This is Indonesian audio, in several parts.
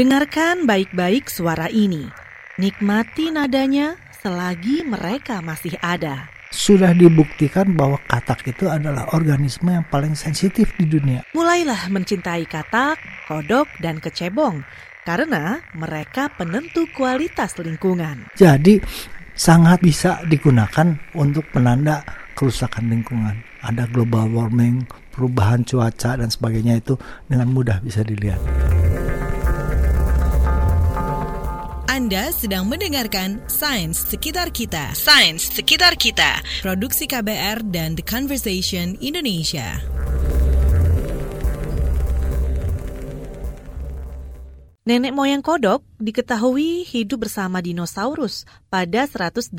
Dengarkan baik-baik suara ini. Nikmati nadanya selagi mereka masih ada. Sudah dibuktikan bahwa katak itu adalah organisme yang paling sensitif di dunia. Mulailah mencintai katak, kodok, dan kecebong karena mereka penentu kualitas lingkungan. Jadi sangat bisa digunakan untuk penanda kerusakan lingkungan. Ada global warming, perubahan cuaca dan sebagainya itu dengan mudah bisa dilihat. Anda sedang mendengarkan Sains Sekitar Kita. Sains Sekitar Kita. Produksi KBR dan The Conversation Indonesia. Nenek moyang kodok diketahui hidup bersama dinosaurus pada 180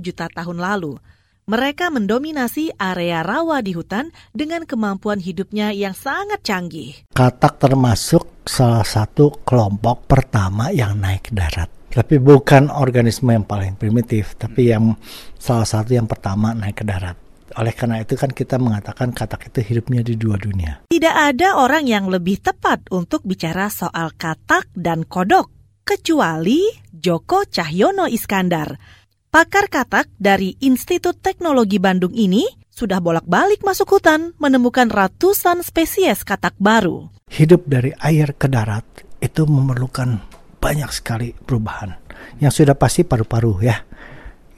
juta tahun lalu. Mereka mendominasi area rawa di hutan dengan kemampuan hidupnya yang sangat canggih. Katak termasuk salah satu kelompok pertama yang naik darat. Tapi bukan organisme yang paling primitif, tapi yang salah satu yang pertama naik ke darat. Oleh karena itu kan kita mengatakan katak itu hidupnya di dua dunia. Tidak ada orang yang lebih tepat untuk bicara soal katak dan kodok, kecuali Joko Cahyono Iskandar. Pakar katak dari Institut Teknologi Bandung ini sudah bolak-balik masuk hutan menemukan ratusan spesies katak baru. Hidup dari air ke darat itu memerlukan banyak sekali perubahan. Yang sudah pasti paru-paru ya.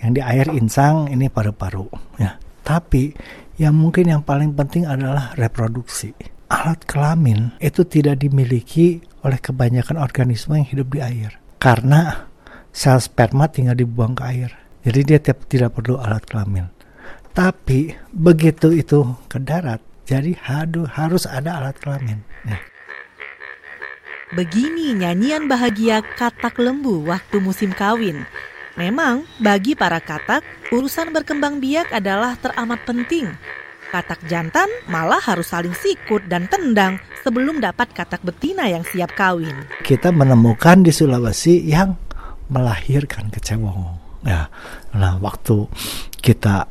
Yang di air insang ini paru-paru ya. Tapi yang mungkin yang paling penting adalah reproduksi. Alat kelamin itu tidak dimiliki oleh kebanyakan organisme yang hidup di air. Karena sel sperma tinggal dibuang ke air. Jadi dia tidak perlu alat kelamin. Tapi begitu itu ke darat, jadi hadu, harus ada alat kelamin. Ya. Begini nyanyian bahagia katak lembu waktu musim kawin. Memang bagi para katak, urusan berkembang biak adalah teramat penting. Katak jantan malah harus saling sikut dan tendang sebelum dapat katak betina yang siap kawin. Kita menemukan di Sulawesi yang melahirkan kecebong. Ya, nah waktu kita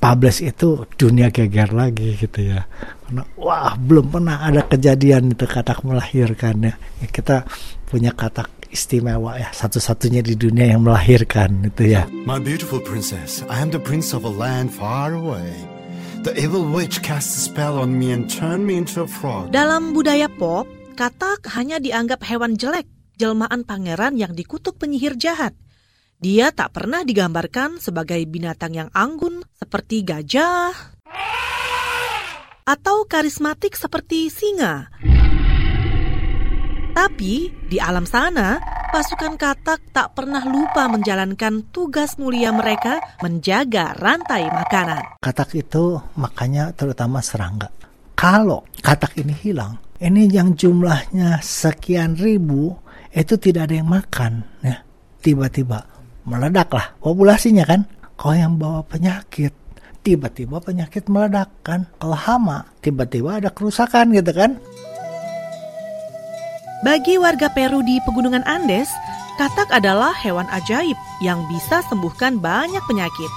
publish itu dunia geger lagi gitu ya. Karena wah belum pernah ada kejadian itu katak melahirkan ya. ya kita punya katak istimewa ya satu-satunya di dunia yang melahirkan itu ya. My beautiful princess, I am the prince of a land far away. The evil witch cast a spell on me and turned me into a frog. Dalam budaya pop, katak hanya dianggap hewan jelek, jelmaan pangeran yang dikutuk penyihir jahat. Dia tak pernah digambarkan sebagai binatang yang anggun seperti gajah atau karismatik seperti singa. Tapi di alam sana, pasukan katak tak pernah lupa menjalankan tugas mulia mereka menjaga rantai makanan. Katak itu makanya terutama serangga. Kalau katak ini hilang, ini yang jumlahnya sekian ribu, itu tidak ada yang makan. ya Tiba-tiba meledaklah populasinya kan. Kalau yang bawa penyakit, tiba-tiba penyakit meledak kan. Kalau hama, tiba-tiba ada kerusakan gitu kan. Bagi warga Peru di Pegunungan Andes, katak adalah hewan ajaib yang bisa sembuhkan banyak penyakit.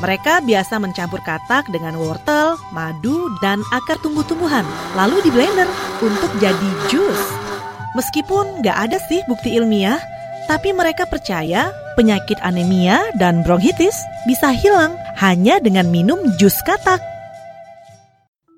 Mereka biasa mencampur katak dengan wortel, madu, dan akar tumbuh-tumbuhan, lalu di blender untuk jadi jus. Meskipun nggak ada sih bukti ilmiah, tapi mereka percaya penyakit anemia dan bronkitis bisa hilang hanya dengan minum jus katak.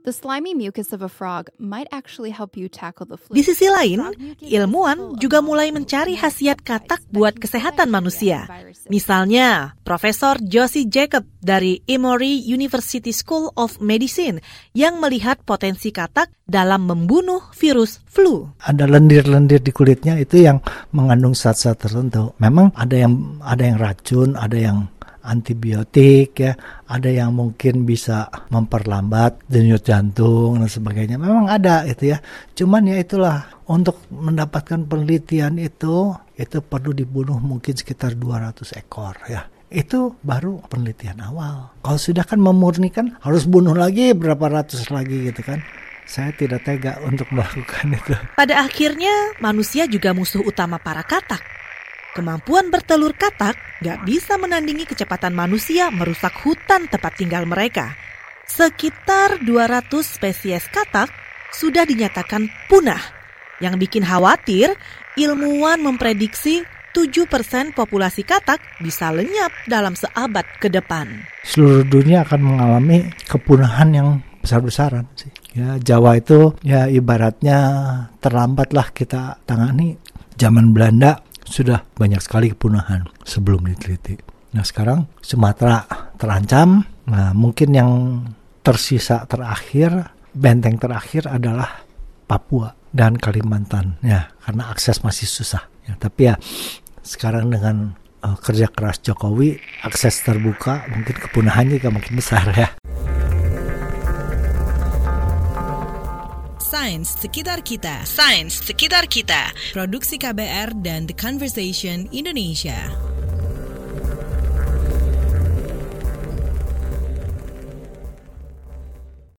The slimy mucus of a frog might actually help you tackle the flu. Di sisi lain, ilmuwan juga mulai mencari khasiat katak buat kesehatan manusia. Misalnya, Profesor Josie Jacob dari Emory University School of Medicine yang melihat potensi katak dalam membunuh virus flu. Ada lendir-lendir di kulitnya itu yang mengandung zat-zat tertentu. Memang ada yang ada yang racun, ada yang antibiotik ya, ada yang mungkin bisa memperlambat denyut jantung dan sebagainya. Memang ada itu ya. Cuman ya itulah untuk mendapatkan penelitian itu itu perlu dibunuh mungkin sekitar 200 ekor ya. Itu baru penelitian awal. Kalau sudah kan memurnikan harus bunuh lagi berapa ratus lagi gitu kan saya tidak tega untuk melakukan itu. Pada akhirnya, manusia juga musuh utama para katak. Kemampuan bertelur katak gak bisa menandingi kecepatan manusia merusak hutan tempat tinggal mereka. Sekitar 200 spesies katak sudah dinyatakan punah. Yang bikin khawatir, ilmuwan memprediksi 7% populasi katak bisa lenyap dalam seabad ke depan. Seluruh dunia akan mengalami kepunahan yang besar-besaran sih. Ya, Jawa itu ya ibaratnya terlambatlah kita tangani. Zaman Belanda sudah banyak sekali kepunahan sebelum diteliti. Nah sekarang Sumatera terancam. Nah mungkin yang tersisa terakhir, benteng terakhir adalah Papua dan Kalimantan. Ya karena akses masih susah. Ya, tapi ya sekarang dengan uh, kerja keras Jokowi, akses terbuka, mungkin kepunahannya juga makin besar ya. Sains Sekitar Kita. Sains Sekitar Kita. Produksi KBR dan The Conversation Indonesia